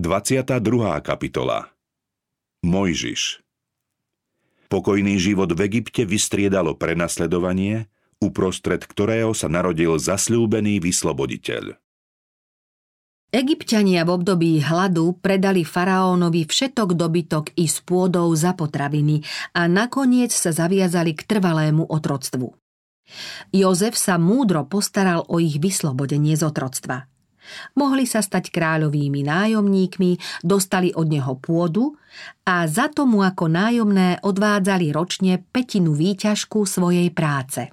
22. kapitola Mojžiš Pokojný život v Egypte vystriedalo prenasledovanie, uprostred ktorého sa narodil zasľúbený vysloboditeľ. Egyptiania v období hladu predali faraónovi všetok dobytok i s pôdou za potraviny a nakoniec sa zaviazali k trvalému otroctvu. Jozef sa múdro postaral o ich vyslobodenie z otroctva. Mohli sa stať kráľovými nájomníkmi, dostali od neho pôdu a za tomu ako nájomné odvádzali ročne petinu výťažku svojej práce.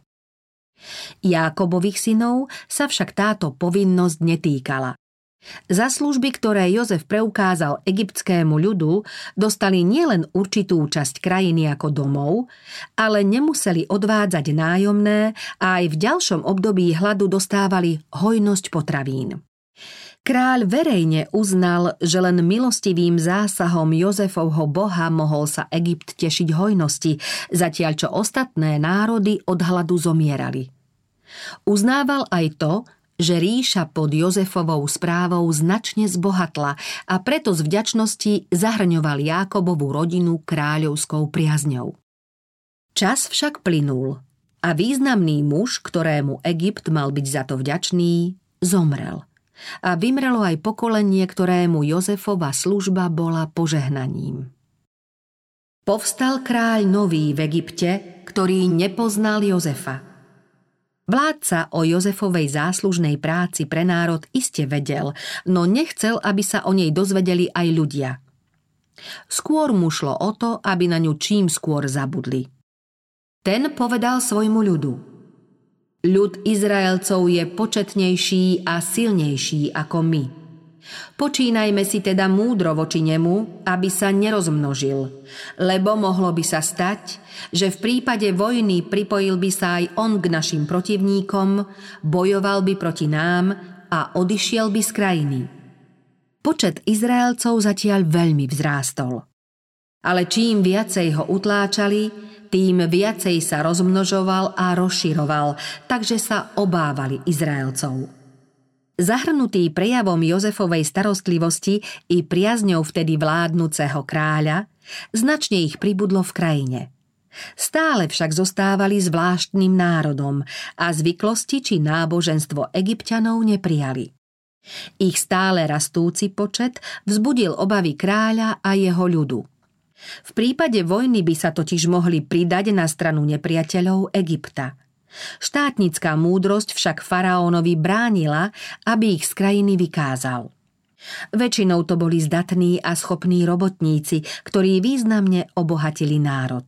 Jákobových synov sa však táto povinnosť netýkala. Za služby, ktoré Jozef preukázal egyptskému ľudu, dostali nielen určitú časť krajiny ako domov, ale nemuseli odvádzať nájomné a aj v ďalšom období hladu dostávali hojnosť potravín. Kráľ verejne uznal, že len milostivým zásahom Jozefovho boha mohol sa Egypt tešiť hojnosti, zatiaľ čo ostatné národy od hladu zomierali. Uznával aj to, že ríša pod Jozefovou správou značne zbohatla a preto z vďačnosti zahrňoval Jákobovú rodinu kráľovskou priazňou. Čas však plynul a významný muž, ktorému Egypt mal byť za to vďačný, zomrel – a vymrelo aj pokolenie, ktorému Jozefova služba bola požehnaním. Povstal kráľ nový v Egypte, ktorý nepoznal Jozefa. Vládca o Jozefovej záslužnej práci pre národ iste vedel, no nechcel, aby sa o nej dozvedeli aj ľudia. Skôr mu šlo o to, aby na ňu čím skôr zabudli. Ten povedal svojmu ľudu – Ľud Izraelcov je početnejší a silnejší ako my. Počínajme si teda múdro voči nemu, aby sa nerozmnožil, lebo mohlo by sa stať, že v prípade vojny pripojil by sa aj on k našim protivníkom, bojoval by proti nám a odišiel by z krajiny. Počet Izraelcov zatiaľ veľmi vzrástol. Ale čím viacej ho utláčali, tým viacej sa rozmnožoval a rozširoval, takže sa obávali Izraelcov. Zahrnutý prejavom Jozefovej starostlivosti i priazňou vtedy vládnuceho kráľa, značne ich pribudlo v krajine. Stále však zostávali zvláštnym národom a zvyklosti či náboženstvo egyptianov neprijali. Ich stále rastúci počet vzbudil obavy kráľa a jeho ľudu – v prípade vojny by sa totiž mohli pridať na stranu nepriateľov Egypta. Štátnická múdrosť však faraónovi bránila, aby ich z krajiny vykázal. Väčšinou to boli zdatní a schopní robotníci, ktorí významne obohatili národ.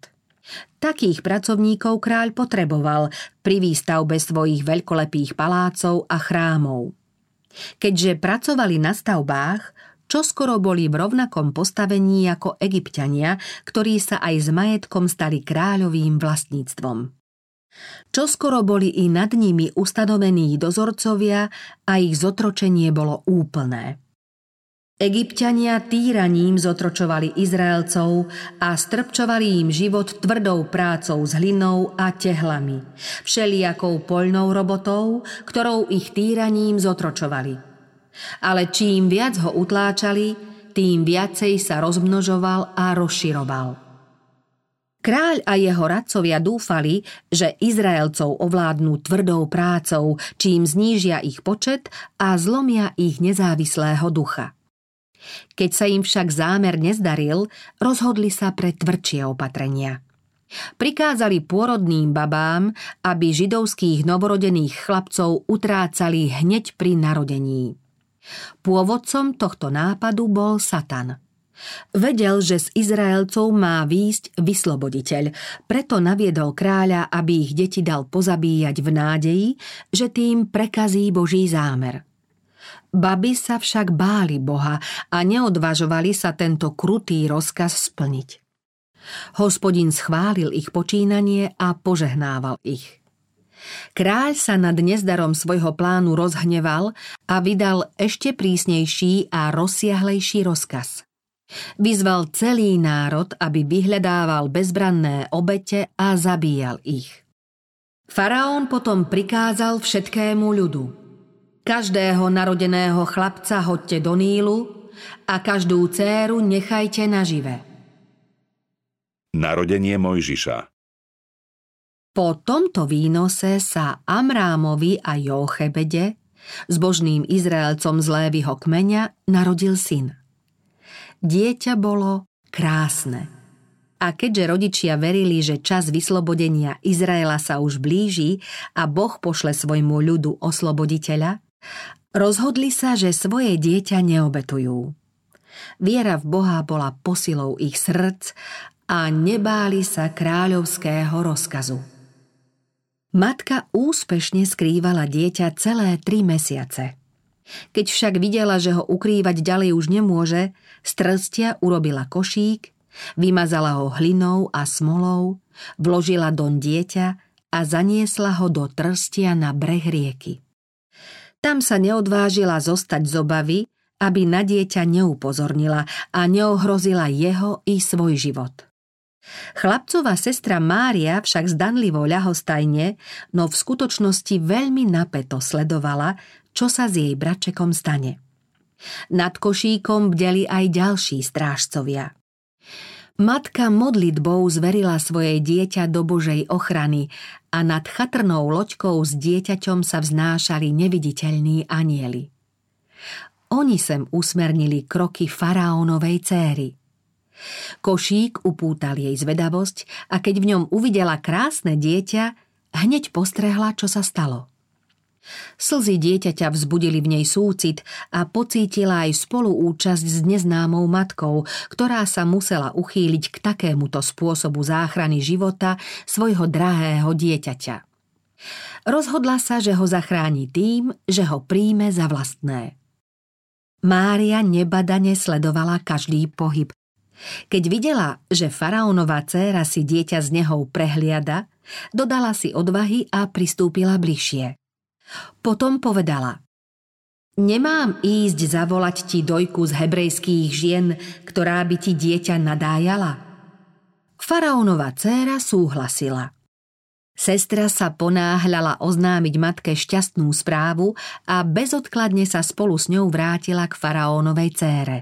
Takých pracovníkov kráľ potreboval pri výstavbe svojich veľkolepých palácov a chrámov. Keďže pracovali na stavbách, čo skoro boli v rovnakom postavení ako egyptiania, ktorí sa aj s majetkom stali kráľovým vlastníctvom. Čo skoro boli i nad nimi ustanovení dozorcovia a ich zotročenie bolo úplné. Egyptiania týraním zotročovali Izraelcov a strpčovali im život tvrdou prácou s hlinou a tehlami, všelijakou poľnou robotou, ktorou ich týraním zotročovali – ale čím viac ho utláčali, tým viacej sa rozmnožoval a rozširoval. Kráľ a jeho radcovia dúfali, že Izraelcov ovládnu tvrdou prácou, čím znížia ich počet a zlomia ich nezávislého ducha. Keď sa im však zámer nezdaril, rozhodli sa pre tvrdšie opatrenia. Prikázali pôrodným babám, aby židovských novorodených chlapcov utrácali hneď pri narodení. Pôvodcom tohto nápadu bol Satan. Vedel, že z Izraelcov má výjsť vysloboditeľ, preto naviedol kráľa, aby ich deti dal pozabíjať v nádeji, že tým prekazí Boží zámer. Baby sa však báli Boha a neodvažovali sa tento krutý rozkaz splniť. Hospodin schválil ich počínanie a požehnával ich. Kráľ sa nad nezdarom svojho plánu rozhneval a vydal ešte prísnejší a rozsiahlejší rozkaz. Vyzval celý národ, aby vyhľadával bezbranné obete a zabíjal ich. Faraón potom prikázal všetkému ľudu. Každého narodeného chlapca hoďte do Nílu a každú céru nechajte nažive. Narodenie Mojžiša Po tomto výnose sa Amrámovi a Jochebede, zbožným Izraelcom z Lévyho kmeňa, narodil syn. Dieťa bolo krásne. A keďže rodičia verili, že čas vyslobodenia Izraela sa už blíži a Boh pošle svojmu ľudu osloboditeľa, rozhodli sa, že svoje dieťa neobetujú. Viera v Boha bola posilou ich srdc a nebáli sa kráľovského rozkazu. Matka úspešne skrývala dieťa celé tri mesiace. Keď však videla, že ho ukrývať ďalej už nemôže, z trstia urobila košík, vymazala ho hlinou a smolou, vložila doň dieťa a zaniesla ho do trstia na breh rieky. Tam sa neodvážila zostať z obavy, aby na dieťa neupozornila a neohrozila jeho i svoj život. Chlapcová sestra Mária však zdanlivo ľahostajne, no v skutočnosti veľmi napeto sledovala, čo sa s jej bračekom stane. Nad košíkom bdeli aj ďalší strážcovia. Matka modlitbou zverila svoje dieťa do Božej ochrany a nad chatrnou loďkou s dieťaťom sa vznášali neviditeľní anieli. Oni sem usmernili kroky faraónovej céry. Košík upútal jej zvedavosť a keď v ňom uvidela krásne dieťa, hneď postrehla, čo sa stalo. Slzy dieťaťa vzbudili v nej súcit a pocítila aj spoluúčasť s neznámou matkou, ktorá sa musela uchýliť k takémuto spôsobu záchrany života svojho drahého dieťaťa. Rozhodla sa, že ho zachráni tým, že ho príjme za vlastné. Mária nebadane sledovala každý pohyb, keď videla, že faraónová dcéra si dieťa z neho prehliada, dodala si odvahy a pristúpila bližšie. Potom povedala Nemám ísť zavolať ti dojku z hebrejských žien, ktorá by ti dieťa nadájala? Faraónova dcéra súhlasila. Sestra sa ponáhľala oznámiť matke šťastnú správu a bezodkladne sa spolu s ňou vrátila k faraónovej cére.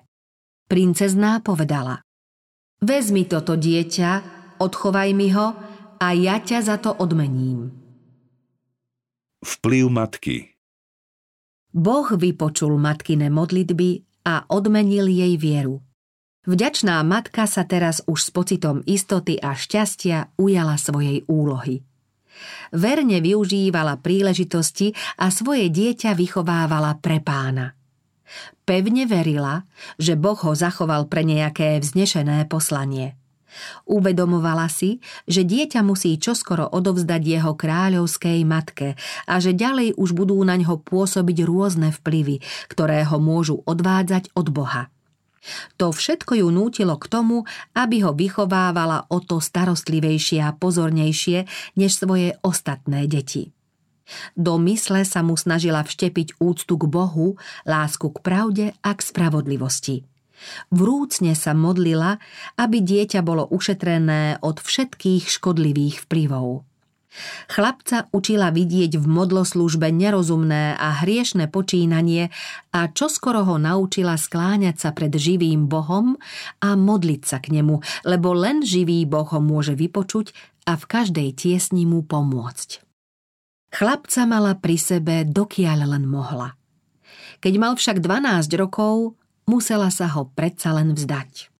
Princezná povedala Vezmi toto dieťa, odchovaj mi ho a ja ťa za to odmením. Vplyv matky Boh vypočul matkine modlitby a odmenil jej vieru. Vďačná matka sa teraz už s pocitom istoty a šťastia ujala svojej úlohy. Verne využívala príležitosti a svoje dieťa vychovávala pre pána. Pevne verila, že Boh ho zachoval pre nejaké vznešené poslanie. Uvedomovala si, že dieťa musí čoskoro odovzdať jeho kráľovskej matke a že ďalej už budú na ňo pôsobiť rôzne vplyvy, ktoré ho môžu odvádzať od Boha. To všetko ju nútilo k tomu, aby ho vychovávala o to starostlivejšie a pozornejšie než svoje ostatné deti. Do mysle sa mu snažila vštepiť úctu k Bohu, lásku k pravde a k spravodlivosti. Vrúcne sa modlila, aby dieťa bolo ušetrené od všetkých škodlivých vplyvov. Chlapca učila vidieť v modloslužbe nerozumné a hriešne počínanie a čoskoro ho naučila skláňať sa pred živým Bohom a modliť sa k nemu, lebo len živý Boh ho môže vypočuť a v každej tiesni mu pomôcť. Chlapca mala pri sebe dokiaľ len mohla. Keď mal však 12 rokov, musela sa ho predsa len vzdať.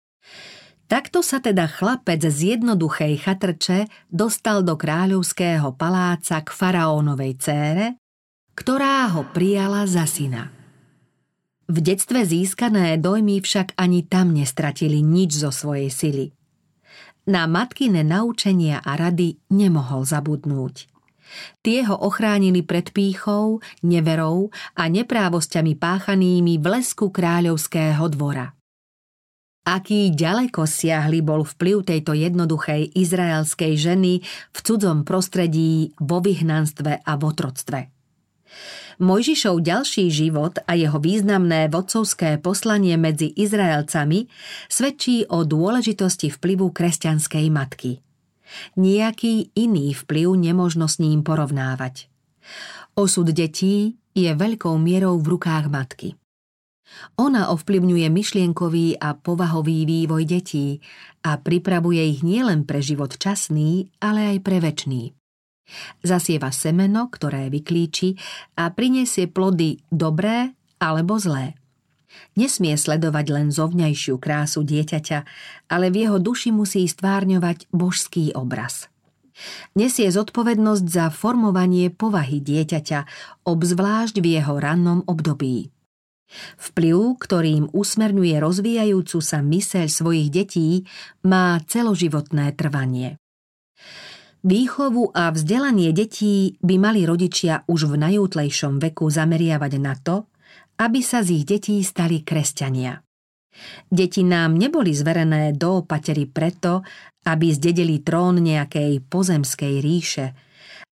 Takto sa teda chlapec z jednoduchej chatrče dostal do kráľovského paláca k faraónovej cére, ktorá ho prijala za syna. V detstve získané dojmy však ani tam nestratili nič zo svojej sily. Na matkine naučenia a rady nemohol zabudnúť. Tie ho ochránili pred pýchou, neverou a neprávosťami páchanými v lesku kráľovského dvora. Aký ďaleko siahli bol vplyv tejto jednoduchej izraelskej ženy v cudzom prostredí, vo vyhnanstve a v otroctve. Mojžišov ďalší život a jeho významné vodcovské poslanie medzi Izraelcami svedčí o dôležitosti vplyvu kresťanskej matky – Nijaký iný vplyv nemožno s ním porovnávať. Osud detí je veľkou mierou v rukách matky. Ona ovplyvňuje myšlienkový a povahový vývoj detí a pripravuje ich nielen pre život časný, ale aj pre väčší. Zasieva semeno, ktoré vyklíči a prinesie plody dobré alebo zlé. Nesmie sledovať len zovňajšiu krásu dieťaťa, ale v jeho duši musí stvárňovať božský obraz. Nesie zodpovednosť za formovanie povahy dieťaťa, obzvlášť v jeho rannom období. Vplyv, ktorým usmerňuje rozvíjajúcu sa myseľ svojich detí, má celoživotné trvanie. Výchovu a vzdelanie detí by mali rodičia už v najútlejšom veku zameriavať na to, aby sa z ich detí stali kresťania. Deti nám neboli zverené do opatery preto, aby zdedili trón nejakej pozemskej ríše,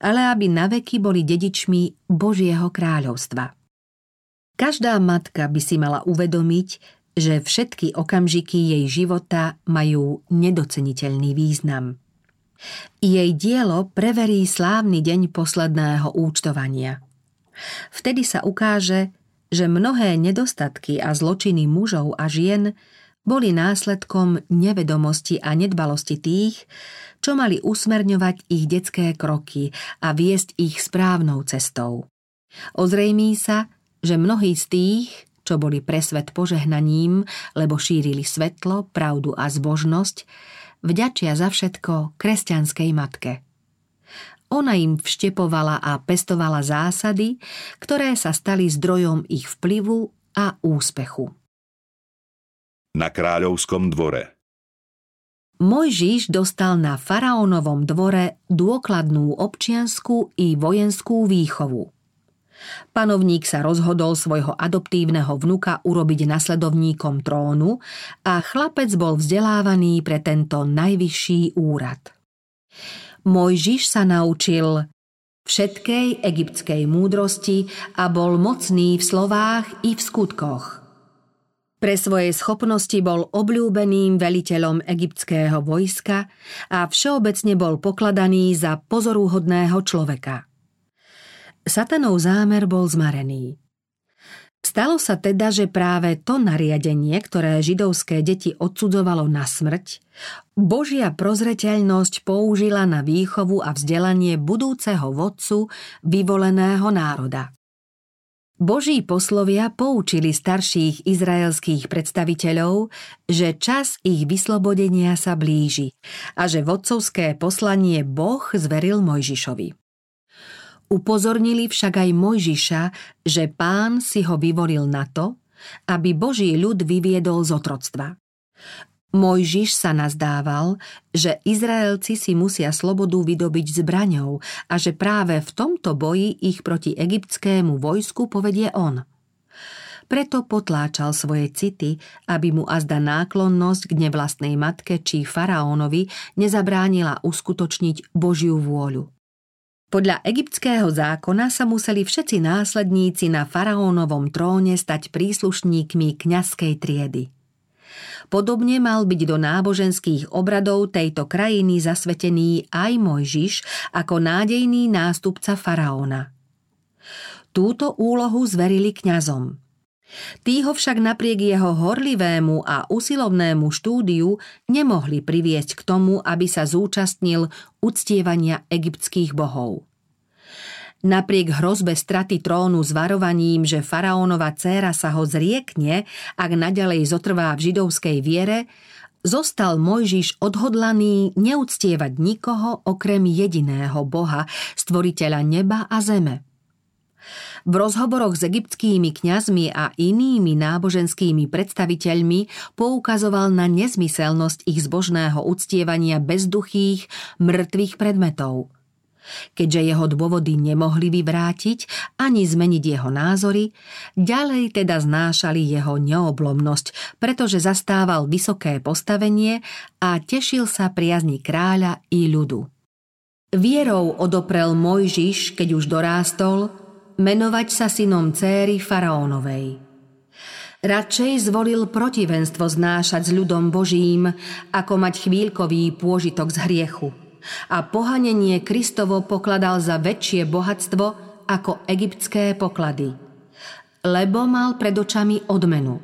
ale aby naveky boli dedičmi Božieho kráľovstva. Každá matka by si mala uvedomiť, že všetky okamžiky jej života majú nedoceniteľný význam. Jej dielo preverí slávny deň posledného účtovania. Vtedy sa ukáže, že mnohé nedostatky a zločiny mužov a žien boli následkom nevedomosti a nedbalosti tých, čo mali usmerňovať ich detské kroky a viesť ich správnou cestou. Ozrejmí sa, že mnohí z tých, čo boli pre svet požehnaním, lebo šírili svetlo, pravdu a zbožnosť, vďačia za všetko kresťanskej matke. Ona im vštepovala a pestovala zásady, ktoré sa stali zdrojom ich vplyvu a úspechu. Na kráľovskom dvore Mojžiš dostal na faraónovom dvore dôkladnú občianskú i vojenskú výchovu. Panovník sa rozhodol svojho adoptívneho vnuka urobiť nasledovníkom trónu a chlapec bol vzdelávaný pre tento najvyšší úrad. Mojžiš sa naučil všetkej egyptskej múdrosti a bol mocný v slovách i v skutkoch. Pre svoje schopnosti bol obľúbeným veliteľom egyptského vojska a všeobecne bol pokladaný za pozorúhodného človeka. Satanov zámer bol zmarený. Stalo sa teda, že práve to nariadenie, ktoré židovské deti odsudzovalo na smrť, Božia prozreteľnosť použila na výchovu a vzdelanie budúceho vodcu vyvoleného národa. Boží poslovia poučili starších izraelských predstaviteľov, že čas ich vyslobodenia sa blíži a že vodcovské poslanie Boh zveril Mojžišovi. Upozornili však aj Mojžiša, že pán si ho vyvolil na to, aby Boží ľud vyviedol z otroctva. Mojžiš sa nazdával, že Izraelci si musia slobodu vydobiť zbraňou a že práve v tomto boji ich proti egyptskému vojsku povedie on. Preto potláčal svoje city, aby mu azda náklonnosť k nevlastnej matke či faraónovi nezabránila uskutočniť Božiu vôľu. Podľa egyptského zákona sa museli všetci následníci na faraónovom tróne stať príslušníkmi kňazskej triedy. Podobne mal byť do náboženských obradov tejto krajiny zasvetený aj Mojžiš ako nádejný nástupca faraóna. Túto úlohu zverili kňazom. Tí ho však napriek jeho horlivému a usilovnému štúdiu nemohli priviesť k tomu, aby sa zúčastnil uctievania egyptských bohov. Napriek hrozbe straty trónu s varovaním, že faraónova dcéra sa ho zriekne, ak nadalej zotrvá v židovskej viere, zostal Mojžiš odhodlaný neúctievať nikoho okrem jediného Boha, stvoriteľa neba a zeme – v rozhovoroch s egyptskými kňazmi a inými náboženskými predstaviteľmi poukazoval na nezmyselnosť ich zbožného uctievania bezduchých, mŕtvych predmetov. Keďže jeho dôvody nemohli vyvrátiť ani zmeniť jeho názory, ďalej teda znášali jeho neoblomnosť, pretože zastával vysoké postavenie a tešil sa priazni kráľa i ľudu. Vierou odoprel Mojžiš, keď už dorástol, menovať sa synom céry faraónovej. Radšej zvolil protivenstvo znášať s ľudom Božím, ako mať chvíľkový pôžitok z hriechu. A pohanenie Kristovo pokladal za väčšie bohatstvo ako egyptské poklady. lebo mal pred očami odmenu.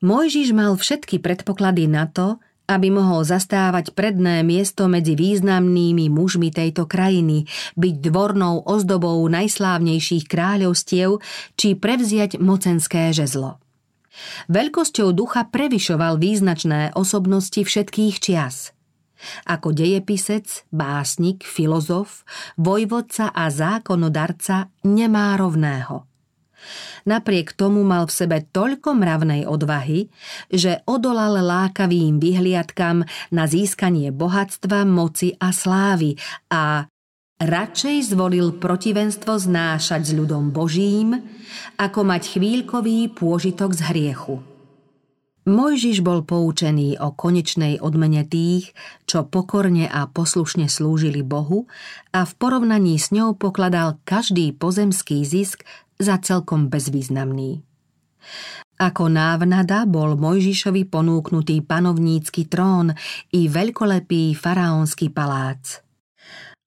Mojžiš mal všetky predpoklady na to, aby mohol zastávať predné miesto medzi významnými mužmi tejto krajiny, byť dvornou ozdobou najslávnejších kráľovstiev či prevziať mocenské žezlo. Veľkosťou ducha prevyšoval význačné osobnosti všetkých čias. Ako dejepisec, básnik, filozof, vojvodca a zákonodarca nemá rovného – Napriek tomu mal v sebe toľko mravnej odvahy, že odolal lákavým vyhliadkam na získanie bohatstva, moci a slávy a radšej zvolil protivenstvo znášať s ľudom Božím, ako mať chvíľkový pôžitok z hriechu. Mojžiš bol poučený o konečnej odmene tých, čo pokorne a poslušne slúžili Bohu a v porovnaní s ňou pokladal každý pozemský zisk za celkom bezvýznamný. Ako návnada bol Mojžišovi ponúknutý panovnícky trón i veľkolepý faraónsky palác.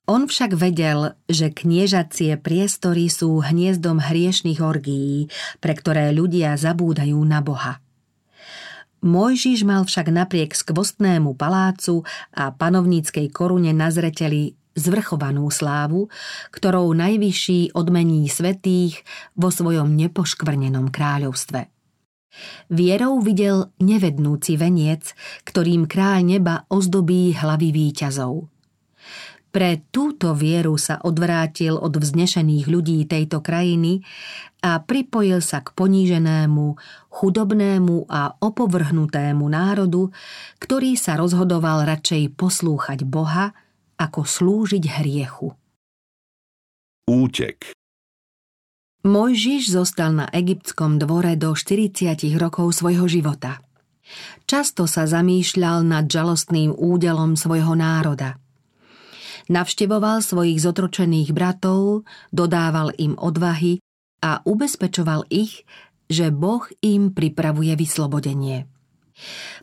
On však vedel, že kniežacie priestory sú hniezdom hriešných orgií, pre ktoré ľudia zabúdajú na Boha. Mojžiš mal však napriek skvostnému palácu a panovníckej korune na zreteli zvrchovanú slávu, ktorou najvyšší odmení svetých vo svojom nepoškvrnenom kráľovstve. Vierou videl nevednúci veniec, ktorým kráľ neba ozdobí hlavy výťazov. Pre túto vieru sa odvrátil od vznešených ľudí tejto krajiny a pripojil sa k poníženému, chudobnému a opovrhnutému národu, ktorý sa rozhodoval radšej poslúchať Boha, ako slúžiť hriechu. Útek Mojžiš zostal na egyptskom dvore do 40 rokov svojho života. Často sa zamýšľal nad žalostným údelom svojho národa. Navštevoval svojich zotročených bratov, dodával im odvahy a ubezpečoval ich, že Boh im pripravuje vyslobodenie.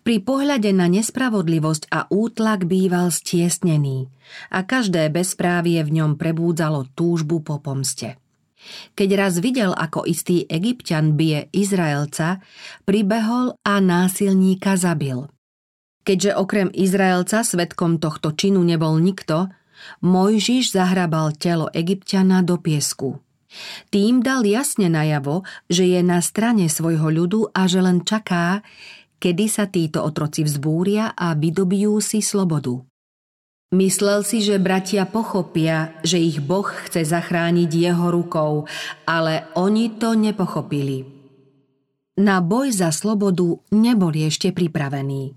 Pri pohľade na nespravodlivosť a útlak býval stiesnený a každé bezprávie v ňom prebúdzalo túžbu po pomste. Keď raz videl, ako istý egyptian bije Izraelca, pribehol a násilníka zabil. Keďže okrem Izraelca svetkom tohto činu nebol nikto, Mojžiš zahrabal telo egyptiana do piesku. Tým dal jasne najavo, že je na strane svojho ľudu a že len čaká, kedy sa títo otroci vzbúria a vydobijú si slobodu. Myslel si, že bratia pochopia, že ich Boh chce zachrániť jeho rukou, ale oni to nepochopili. Na boj za slobodu neboli ešte pripravení.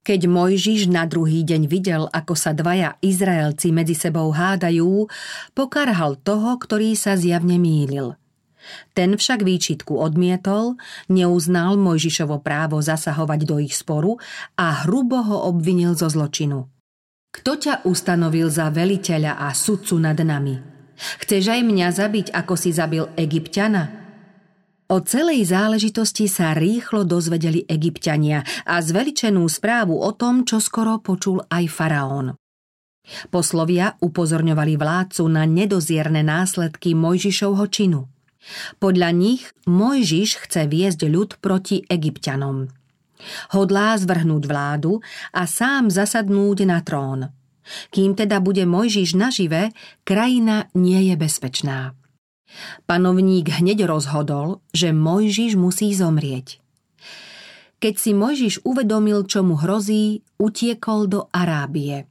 Keď Mojžiš na druhý deň videl, ako sa dvaja Izraelci medzi sebou hádajú, pokarhal toho, ktorý sa zjavne mýlil – ten však výčitku odmietol, neuznal Mojžišovo právo zasahovať do ich sporu a hrubo ho obvinil zo zločinu. Kto ťa ustanovil za veliteľa a sudcu nad nami? Chceš aj mňa zabiť, ako si zabil egyptiana? O celej záležitosti sa rýchlo dozvedeli egyptiania a zveličenú správu o tom, čo skoro počul aj faraón. Poslovia upozorňovali vládcu na nedozierne následky Mojžišovho činu – podľa nich Mojžiš chce viesť ľud proti egyptianom. Hodlá zvrhnúť vládu a sám zasadnúť na trón. Kým teda bude Mojžiš nažive, krajina nie je bezpečná. Panovník hneď rozhodol, že Mojžiš musí zomrieť. Keď si Mojžiš uvedomil, čo mu hrozí, utiekol do Arábie.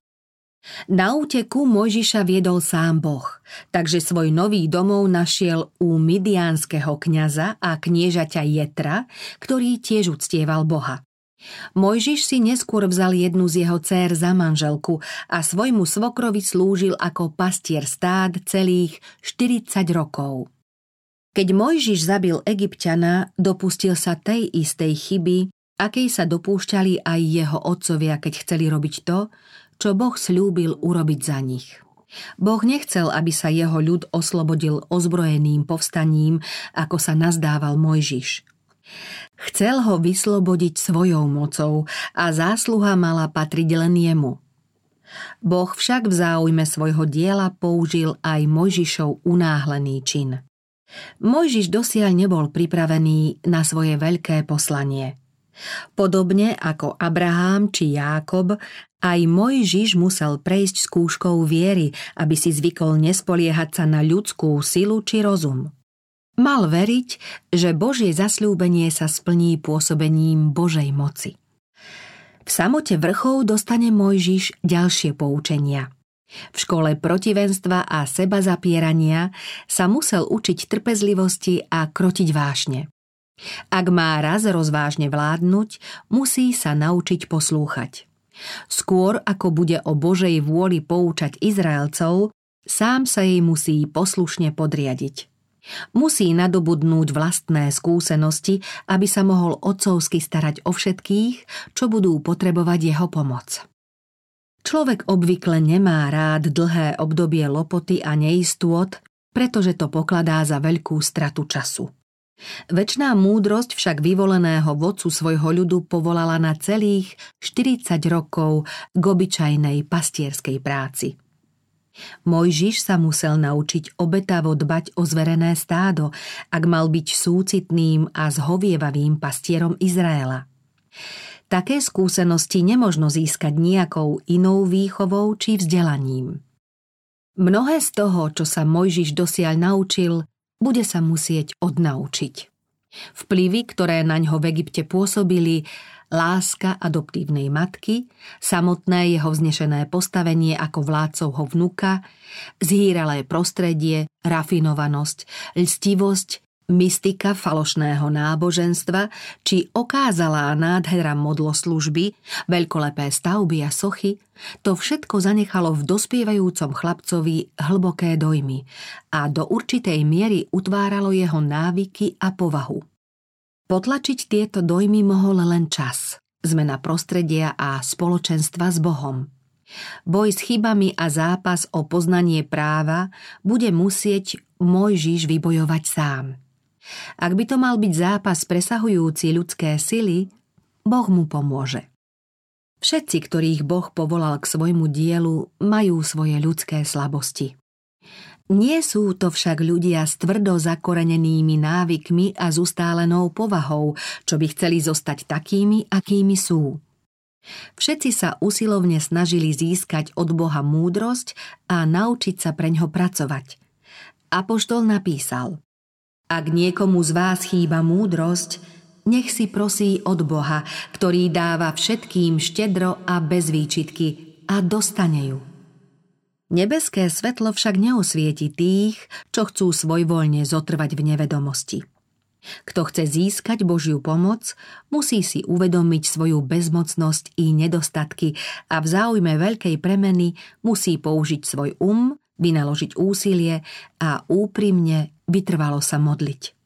Na úteku Mojžiša viedol sám Boh, takže svoj nový domov našiel u midiánskeho kňaza a kniežaťa Jetra, ktorý tiež uctieval Boha. Mojžiš si neskôr vzal jednu z jeho dcér za manželku a svojmu svokrovi slúžil ako pastier stád celých 40 rokov. Keď Mojžiš zabil egyptiana, dopustil sa tej istej chyby, akej sa dopúšťali aj jeho otcovia, keď chceli robiť to, čo Boh slúbil urobiť za nich. Boh nechcel, aby sa jeho ľud oslobodil ozbrojeným povstaním, ako sa nazdával Mojžiš. Chcel ho vyslobodiť svojou mocou a zásluha mala patriť len jemu. Boh však v záujme svojho diela použil aj Mojžišov unáhlený čin. Mojžiš dosiaľ nebol pripravený na svoje veľké poslanie. Podobne ako Abraham či Jákob, aj Mojžiš musel prejsť skúškou viery, aby si zvykol nespoliehať sa na ľudskú silu či rozum. Mal veriť, že Božie zasľúbenie sa splní pôsobením Božej moci. V samote vrchov dostane Mojžiš ďalšie poučenia – v škole protivenstva a seba zapierania sa musel učiť trpezlivosti a krotiť vášne. Ak má raz rozvážne vládnuť, musí sa naučiť poslúchať. Skôr ako bude o Božej vôli poučať Izraelcov, sám sa jej musí poslušne podriadiť. Musí nadobudnúť vlastné skúsenosti, aby sa mohol otcovsky starať o všetkých, čo budú potrebovať jeho pomoc. Človek obvykle nemá rád dlhé obdobie lopoty a neistôt, pretože to pokladá za veľkú stratu času. Večná múdrosť však vyvoleného vodcu svojho ľudu povolala na celých 40 rokov k obyčajnej pastierskej práci. Mojžiš sa musel naučiť obetavo dbať o zverené stádo, ak mal byť súcitným a zhovievavým pastierom Izraela. Také skúsenosti nemožno získať nejakou inou výchovou či vzdelaním. Mnohé z toho, čo sa Mojžiš dosiaľ naučil, bude sa musieť odnaučiť. Vplyvy, ktoré na ňo v Egypte pôsobili, láska adoptívnej matky, samotné jeho vznešené postavenie ako vládcovho vnuka, zhýralé prostredie, rafinovanosť, lstivosť mystika falošného náboženstva či okázalá nádhera modloslužby, veľkolepé stavby a sochy, to všetko zanechalo v dospievajúcom chlapcovi hlboké dojmy a do určitej miery utváralo jeho návyky a povahu. Potlačiť tieto dojmy mohol len čas, zmena prostredia a spoločenstva s Bohom. Boj s chybami a zápas o poznanie práva bude musieť Mojžiš vybojovať sám – ak by to mal byť zápas presahujúci ľudské sily, Boh mu pomôže. Všetci, ktorých Boh povolal k svojmu dielu, majú svoje ľudské slabosti. Nie sú to však ľudia s tvrdo zakorenenými návykmi a s ustálenou povahou, čo by chceli zostať takými, akými sú. Všetci sa usilovne snažili získať od Boha múdrosť a naučiť sa preňho pracovať. Apoštol napísal ak niekomu z vás chýba múdrosť, nech si prosí od Boha, ktorý dáva všetkým štedro a bez výčitky a dostane ju. Nebeské svetlo však neosvieti tých, čo chcú svojvoľne zotrvať v nevedomosti. Kto chce získať Božiu pomoc, musí si uvedomiť svoju bezmocnosť i nedostatky a v záujme veľkej premeny musí použiť svoj um, vynaložiť úsilie a úprimne vytrvalo sa modliť.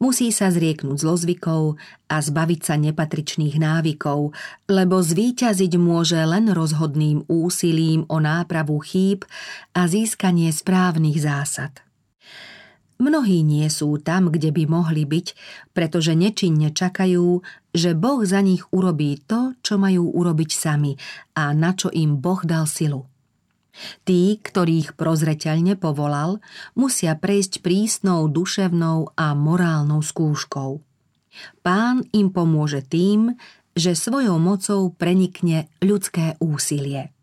Musí sa zrieknúť zlozvykov a zbaviť sa nepatričných návykov, lebo zvíťaziť môže len rozhodným úsilím o nápravu chýb a získanie správnych zásad. Mnohí nie sú tam, kde by mohli byť, pretože nečinne čakajú, že Boh za nich urobí to, čo majú urobiť sami a na čo im Boh dal silu. Tí, ktorých prozreteľne povolal, musia prejsť prísnou duševnou a morálnou skúškou. Pán im pomôže tým, že svojou mocou prenikne ľudské úsilie.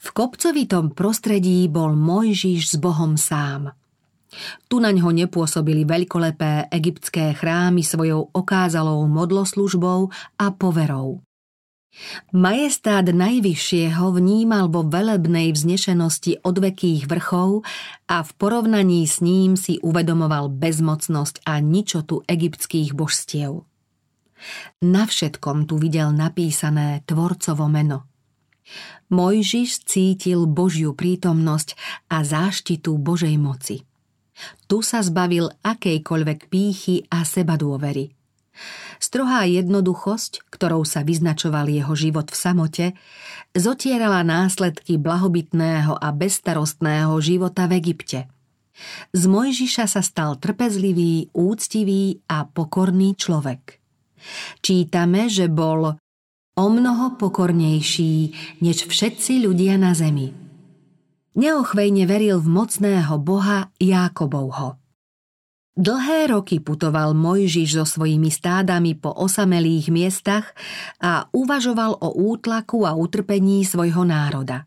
V kopcovitom prostredí bol Mojžiš s Bohom sám. Tu na ňo nepôsobili veľkolepé egyptské chrámy svojou okázalou modloslužbou a poverou. Majestát Najvyššieho vnímal vo velebnej vznešenosti odvekých vrchov a v porovnaní s ním si uvedomoval bezmocnosť a ničotu egyptských božstiev. Na všetkom tu videl napísané tvorcovo meno. Mojžiš cítil Božiu prítomnosť a záštitu Božej moci. Tu sa zbavil akejkoľvek pýchy a sebadôvery – Strohá jednoduchosť, ktorou sa vyznačoval jeho život v samote, zotierala následky blahobytného a bezstarostného života v Egypte. Z Mojžiša sa stal trpezlivý, úctivý a pokorný človek. Čítame, že bol o mnoho pokornejší než všetci ľudia na zemi. Neochvejne veril v mocného Boha Jákobovho. Dlhé roky putoval Mojžiš so svojimi stádami po osamelých miestach a uvažoval o útlaku a utrpení svojho národa.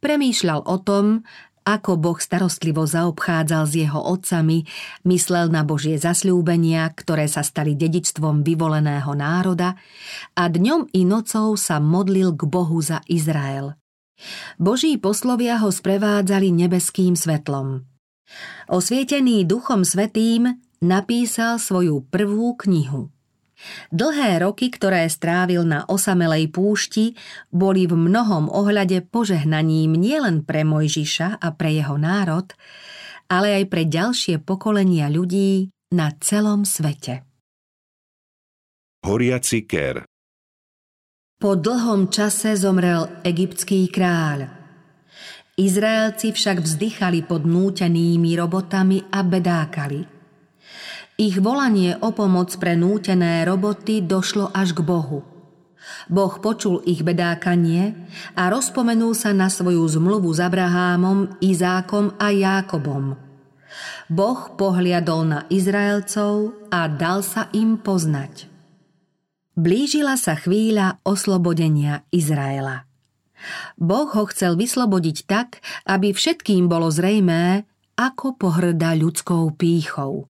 Premýšľal o tom, ako Boh starostlivo zaobchádzal s jeho otcami, myslel na Božie zasľúbenia, ktoré sa stali dedičstvom vyvoleného národa a dňom i nocou sa modlil k Bohu za Izrael. Boží poslovia ho sprevádzali nebeským svetlom. Osvietený Duchom Svetým napísal svoju prvú knihu – Dlhé roky, ktoré strávil na osamelej púšti, boli v mnohom ohľade požehnaním nielen pre Mojžiša a pre jeho národ, ale aj pre ďalšie pokolenia ľudí na celom svete. Horiaci ker Po dlhom čase zomrel egyptský kráľ. Izraelci však vzdychali pod nútenými robotami a bedákali – ich volanie o pomoc pre nútené roboty došlo až k Bohu. Boh počul ich bedákanie a rozpomenul sa na svoju zmluvu s Abrahámom, Izákom a Jákobom. Boh pohliadol na Izraelcov a dal sa im poznať. Blížila sa chvíľa oslobodenia Izraela. Boh ho chcel vyslobodiť tak, aby všetkým bolo zrejmé, ako pohrda ľudskou pýchou.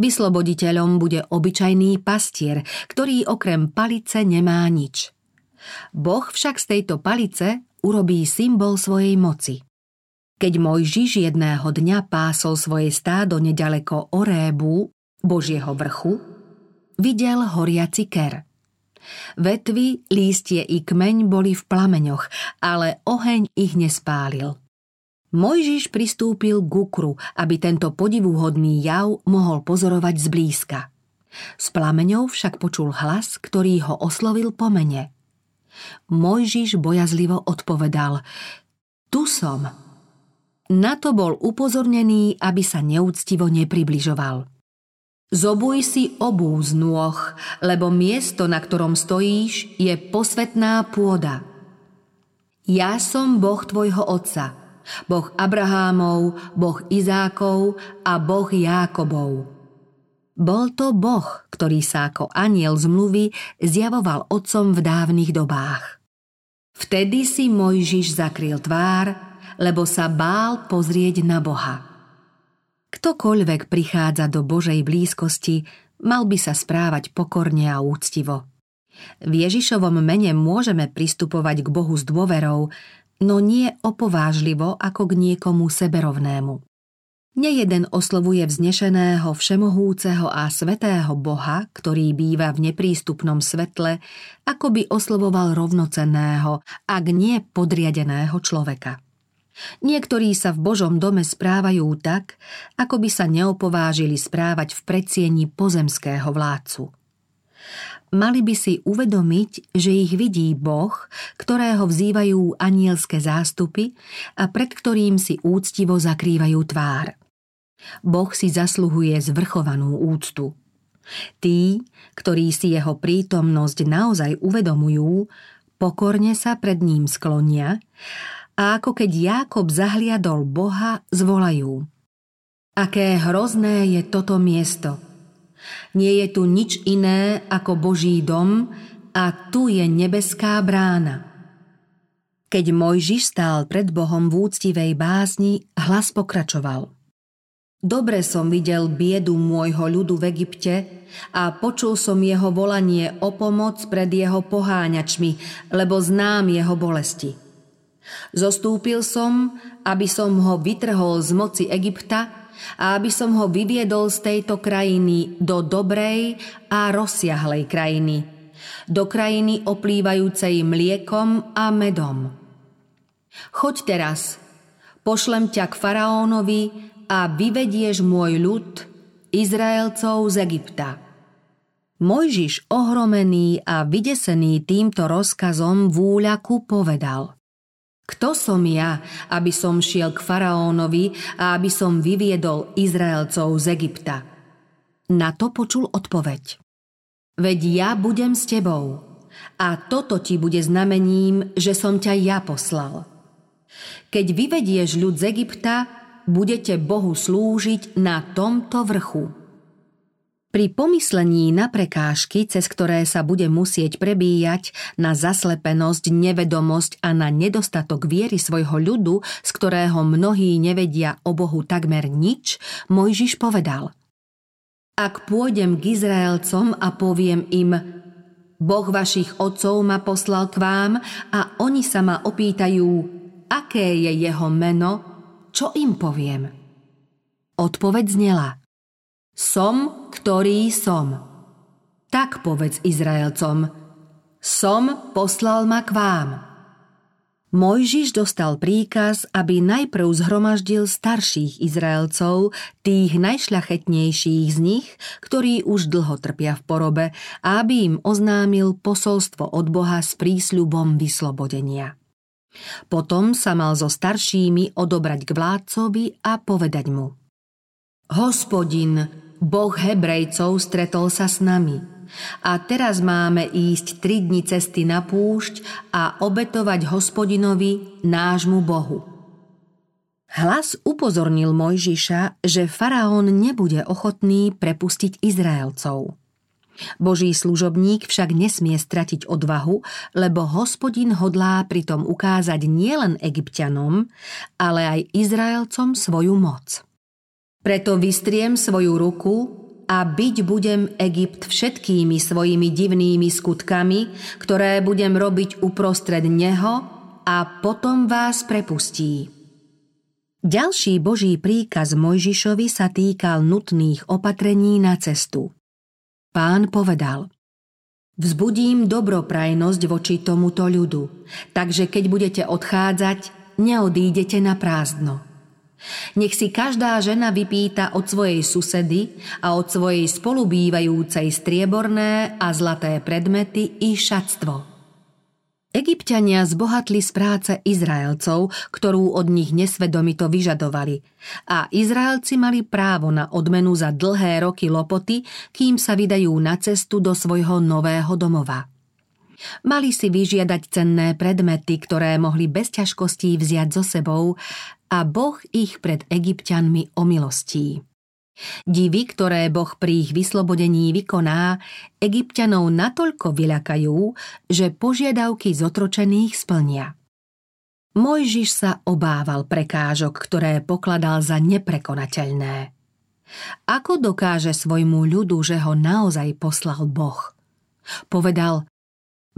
Vysloboditeľom bude obyčajný pastier, ktorý okrem palice nemá nič. Boh však z tejto palice urobí symbol svojej moci. Keď Mojžiš jedného dňa pásol svoje stádo nedaleko Orébu, Božieho vrchu, videl horiaci ker. Vetvy, lístie i kmeň boli v plameňoch, ale oheň ich nespálil. Mojžiš pristúpil k Ukru, aby tento podivúhodný jav mohol pozorovať zblízka. S plameňou však počul hlas, ktorý ho oslovil po mene. Mojžiš bojazlivo odpovedal Tu som. Na to bol upozornený, aby sa neúctivo nepribližoval. Zobuj si obú z nôh, lebo miesto, na ktorom stojíš, je posvetná pôda. Ja som Boh tvojho otca – Boh Abrahámov, Boh Izákov a Boh Jákobov. Bol to Boh, ktorý sa ako aniel zmluvy zjavoval otcom v dávnych dobách. Vtedy si Mojžiš zakryl tvár, lebo sa bál pozrieť na Boha. Ktokoľvek prichádza do Božej blízkosti, mal by sa správať pokorne a úctivo. V Ježišovom mene môžeme pristupovať k Bohu s dôverou, no nie opovážlivo ako k niekomu seberovnému. Nejeden oslovuje vznešeného, všemohúceho a svetého Boha, ktorý býva v neprístupnom svetle, ako by oslovoval rovnocenného, ak nie podriadeného človeka. Niektorí sa v Božom dome správajú tak, ako by sa neopovážili správať v predsieni pozemského vládcu mali by si uvedomiť, že ich vidí Boh, ktorého vzývajú anielské zástupy a pred ktorým si úctivo zakrývajú tvár. Boh si zasluhuje zvrchovanú úctu. Tí, ktorí si jeho prítomnosť naozaj uvedomujú, pokorne sa pred ním sklonia a ako keď Jákob zahliadol Boha, zvolajú. Aké hrozné je toto miesto – nie je tu nič iné ako Boží dom a tu je nebeská brána. Keď Mojžiš stál pred Bohom v úctivej básni, hlas pokračoval. Dobre som videl biedu môjho ľudu v Egypte a počul som jeho volanie o pomoc pred jeho poháňačmi, lebo znám jeho bolesti. Zostúpil som, aby som ho vytrhol z moci Egypta a aby som ho vyviedol z tejto krajiny do dobrej a rozsiahlej krajiny, do krajiny oplývajúcej mliekom a medom. Choď teraz, pošlem ťa k faraónovi a vyvedieš môj ľud, Izraelcov z Egypta. Mojžiš ohromený a vydesený týmto rozkazom v povedal – kto som ja, aby som šiel k faraónovi a aby som vyviedol Izraelcov z Egypta? Na to počul odpoveď. Veď ja budem s tebou a toto ti bude znamením, že som ťa ja poslal. Keď vyvedieš ľud z Egypta, budete Bohu slúžiť na tomto vrchu. Pri pomyslení na prekážky, cez ktoré sa bude musieť prebíjať, na zaslepenosť, nevedomosť a na nedostatok viery svojho ľudu, z ktorého mnohí nevedia o Bohu takmer nič, Mojžiš povedal Ak pôjdem k Izraelcom a poviem im Boh vašich otcov ma poslal k vám a oni sa ma opýtajú, aké je jeho meno, čo im poviem? Odpoveď znela – som, ktorý som. Tak povedz Izraelcom, som poslal ma k vám. Mojžiš dostal príkaz, aby najprv zhromaždil starších Izraelcov, tých najšľachetnejších z nich, ktorí už dlho trpia v porobe, a aby im oznámil posolstvo od Boha s prísľubom vyslobodenia. Potom sa mal so staršími odobrať k vládcovi a povedať mu Hospodin, Boh Hebrejcov stretol sa s nami. A teraz máme ísť tri dni cesty na púšť a obetovať hospodinovi, nášmu Bohu. Hlas upozornil Mojžiša, že faraón nebude ochotný prepustiť Izraelcov. Boží služobník však nesmie stratiť odvahu, lebo hospodin hodlá pritom ukázať nielen egyptianom, ale aj Izraelcom svoju moc. Preto vystriem svoju ruku a byť budem Egypt všetkými svojimi divnými skutkami, ktoré budem robiť uprostred neho a potom vás prepustí. Ďalší Boží príkaz Mojžišovi sa týkal nutných opatrení na cestu. Pán povedal Vzbudím dobroprajnosť voči tomuto ľudu, takže keď budete odchádzať, neodídete na prázdno. Nech si každá žena vypýta od svojej susedy a od svojej spolubývajúcej strieborné a zlaté predmety i šatstvo. Egyptiania zbohatli z práce Izraelcov, ktorú od nich nesvedomito vyžadovali a Izraelci mali právo na odmenu za dlhé roky lopoty, kým sa vydajú na cestu do svojho nového domova. Mali si vyžiadať cenné predmety, ktoré mohli bez ťažkostí vziať so sebou a Boh ich pred egyptianmi omilostí. Divy, ktoré Boh pri ich vyslobodení vykoná, egyptianov natoľko vyľakajú, že požiadavky zotročených splnia. Mojžiš sa obával prekážok, ktoré pokladal za neprekonateľné. Ako dokáže svojmu ľudu, že ho naozaj poslal Boh? Povedal,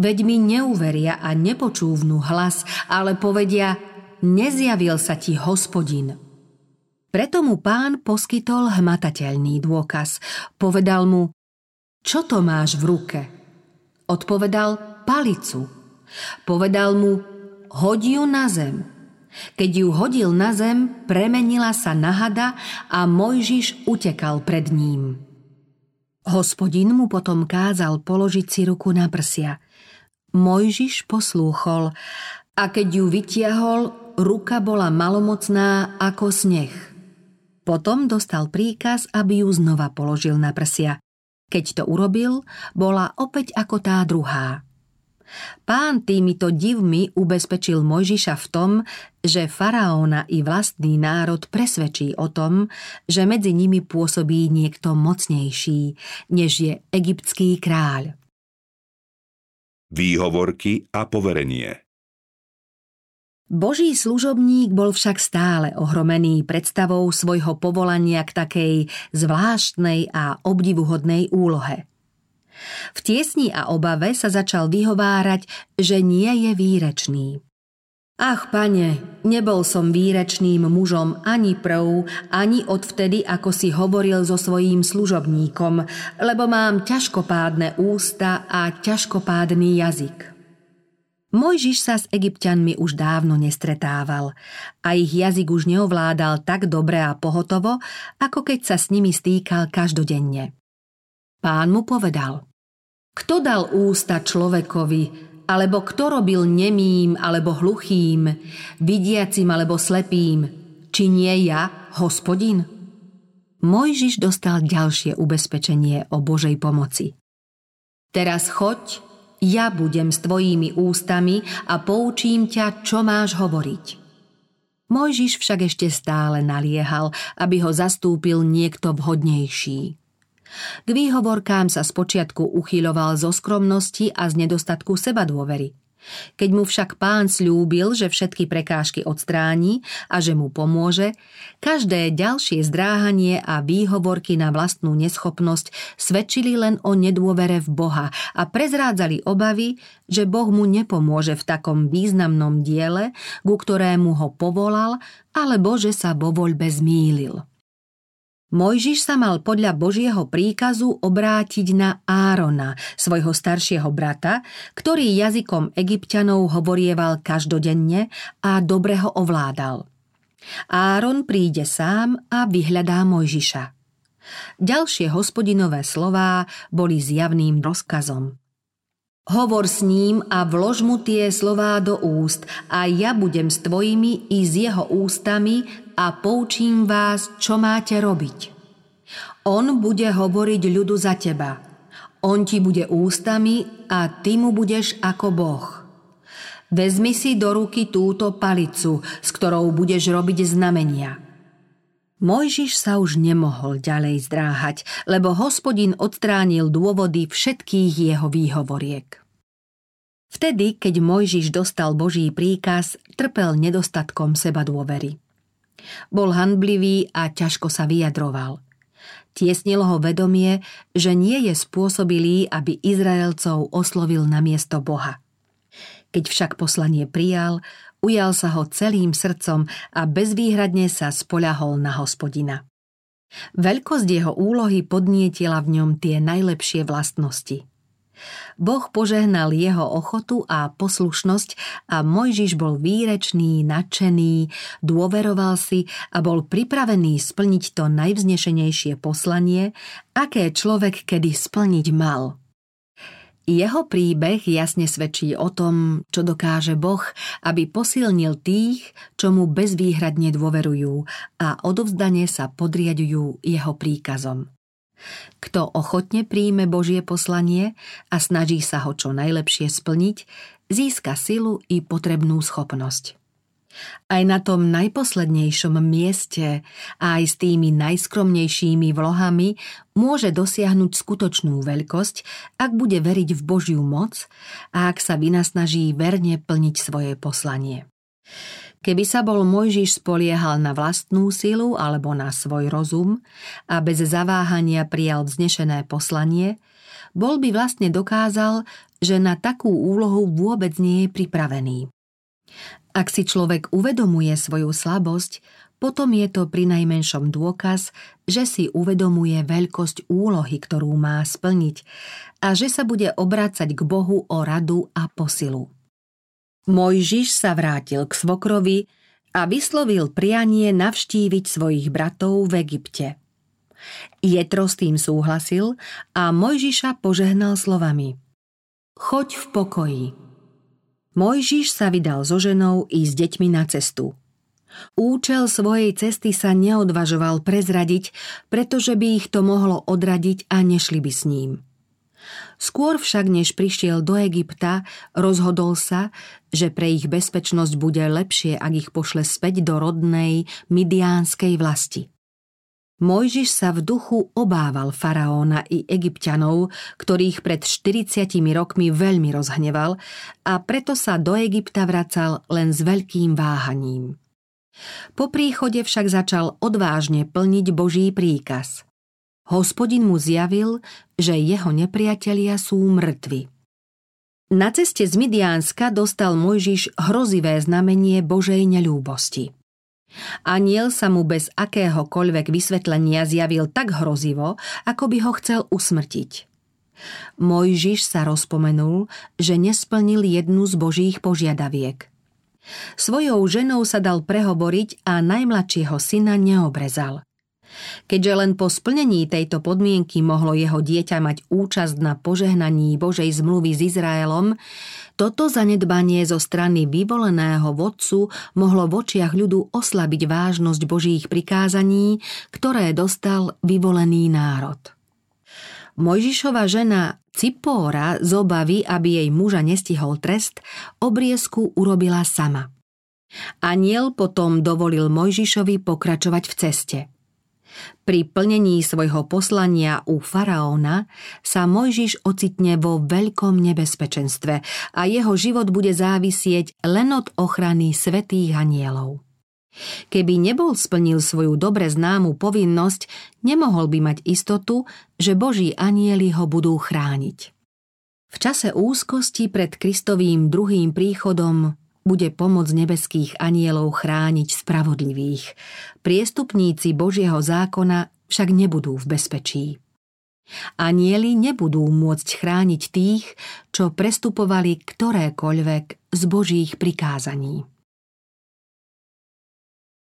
veď mi neuveria a nepočúvnu hlas, ale povedia, nezjavil sa ti hospodin. Preto mu pán poskytol hmatateľný dôkaz. Povedal mu, čo to máš v ruke? Odpovedal palicu. Povedal mu, hodí ju na zem. Keď ju hodil na zem, premenila sa na hada a Mojžiš utekal pred ním. Hospodin mu potom kázal položiť si ruku na prsia. Mojžiš poslúchol a keď ju vytiahol, ruka bola malomocná ako sneh. Potom dostal príkaz, aby ju znova položil na prsia. Keď to urobil, bola opäť ako tá druhá. Pán týmito divmi ubezpečil Mojžiša v tom, že faraóna i vlastný národ presvedčí o tom, že medzi nimi pôsobí niekto mocnejší, než je egyptský kráľ. Výhovorky a poverenie Boží služobník bol však stále ohromený predstavou svojho povolania k takej zvláštnej a obdivuhodnej úlohe. V tiesni a obave sa začal vyhovárať, že nie je výrečný. Ach, pane, nebol som výrečným mužom ani prv, ani odvtedy, ako si hovoril so svojím služobníkom, lebo mám ťažkopádne ústa a ťažkopádny jazyk. Mojžiš sa s egyptianmi už dávno nestretával a ich jazyk už neovládal tak dobre a pohotovo, ako keď sa s nimi stýkal každodenne. Pán mu povedal, kto dal ústa človekovi, alebo kto robil nemým alebo hluchým, vidiacim alebo slepým, či nie ja, hospodin? Mojžiš dostal ďalšie ubezpečenie o Božej pomoci. Teraz choď ja budem s tvojimi ústami a poučím ťa, čo máš hovoriť. Mojžiš však ešte stále naliehal, aby ho zastúpil niekto vhodnejší. K výhovorkám sa spočiatku uchyľoval zo skromnosti a z nedostatku seba dôvery. Keď mu však pán slúbil, že všetky prekážky odstráni a že mu pomôže, každé ďalšie zdráhanie a výhovorky na vlastnú neschopnosť svedčili len o nedôvere v Boha a prezrádzali obavy, že Boh mu nepomôže v takom významnom diele, ku ktorému ho povolal, alebo že sa vo voľbe zmýlil. Mojžiš sa mal podľa Božieho príkazu obrátiť na Árona, svojho staršieho brata, ktorý jazykom egyptianov hovorieval každodenne a dobre ho ovládal. Áron príde sám a vyhľadá Mojžiša. Ďalšie hospodinové slová boli zjavným rozkazom. Hovor s ním a vlož mu tie slová do úst a ja budem s tvojimi i s jeho ústami a poučím vás, čo máte robiť. On bude hovoriť ľudu za teba. On ti bude ústami a ty mu budeš ako Boh. Vezmi si do ruky túto palicu, s ktorou budeš robiť znamenia. Mojžiš sa už nemohol ďalej zdráhať, lebo hospodin odstránil dôvody všetkých jeho výhovoriek. Vtedy, keď Mojžiš dostal Boží príkaz, trpel nedostatkom seba dôvery. Bol handblivý a ťažko sa vyjadroval. Tiesnilo ho vedomie, že nie je spôsobilý, aby Izraelcov oslovil na miesto Boha. Keď však poslanie prijal, ujal sa ho celým srdcom a bezvýhradne sa spoľahol na hospodina. Veľkosť jeho úlohy podnietila v ňom tie najlepšie vlastnosti – Boh požehnal jeho ochotu a poslušnosť a Mojžiš bol výrečný, nadšený, dôveroval si a bol pripravený splniť to najvznešenejšie poslanie, aké človek kedy splniť mal. Jeho príbeh jasne svedčí o tom, čo dokáže Boh, aby posilnil tých, čo mu bezvýhradne dôverujú a odovzdane sa podriadujú jeho príkazom. Kto ochotne príjme Božie poslanie a snaží sa ho čo najlepšie splniť, získa silu i potrebnú schopnosť. Aj na tom najposlednejšom mieste a aj s tými najskromnejšími vlohami môže dosiahnuť skutočnú veľkosť, ak bude veriť v Božiu moc a ak sa vynasnaží verne plniť svoje poslanie. Keby sa bol Mojžiš spoliehal na vlastnú silu alebo na svoj rozum a bez zaváhania prijal vznešené poslanie, bol by vlastne dokázal, že na takú úlohu vôbec nie je pripravený. Ak si človek uvedomuje svoju slabosť, potom je to pri najmenšom dôkaz, že si uvedomuje veľkosť úlohy, ktorú má splniť a že sa bude obrácať k Bohu o radu a posilu. Mojžiš sa vrátil k svokrovi a vyslovil prianie navštíviť svojich bratov v Egypte. Jetro s tým súhlasil a Mojžiša požehnal slovami Choď v pokoji. Mojžiš sa vydal so ženou i s deťmi na cestu. Účel svojej cesty sa neodvažoval prezradiť, pretože by ich to mohlo odradiť a nešli by s ním. Skôr však, než prišiel do Egypta, rozhodol sa, že pre ich bezpečnosť bude lepšie, ak ich pošle späť do rodnej midiánskej vlasti. Mojžiš sa v duchu obával faraóna i egyptianov, ktorých pred 40 rokmi veľmi rozhneval a preto sa do Egypta vracal len s veľkým váhaním. Po príchode však začal odvážne plniť Boží príkaz. Hospodin mu zjavil, že jeho nepriatelia sú mŕtvi. Na ceste z Midiánska dostal Mojžiš hrozivé znamenie Božej neľúbosti. Aniel sa mu bez akéhokoľvek vysvetlenia zjavil tak hrozivo, ako by ho chcel usmrtiť. Mojžiš sa rozpomenul, že nesplnil jednu z Božích požiadaviek. Svojou ženou sa dal prehovoriť a najmladšieho syna neobrezal. Keďže len po splnení tejto podmienky mohlo jeho dieťa mať účasť na požehnaní Božej zmluvy s Izraelom, toto zanedbanie zo strany vyvoleného vodcu mohlo v očiach ľudu oslabiť vážnosť Božích prikázaní, ktoré dostal vyvolený národ. Mojžišova žena Cipóra z obavy, aby jej muža nestihol trest, obriezku urobila sama – Aniel potom dovolil Mojžišovi pokračovať v ceste. Pri plnení svojho poslania u faraóna sa Mojžiš ocitne vo veľkom nebezpečenstve a jeho život bude závisieť len od ochrany svetých anielov. Keby nebol splnil svoju dobre známu povinnosť, nemohol by mať istotu, že Boží anieli ho budú chrániť. V čase úzkosti pred Kristovým druhým príchodom bude pomoc nebeských anielov chrániť spravodlivých. Priestupníci Božieho zákona však nebudú v bezpečí. Anieli nebudú môcť chrániť tých, čo prestupovali ktorékoľvek z Božích prikázaní.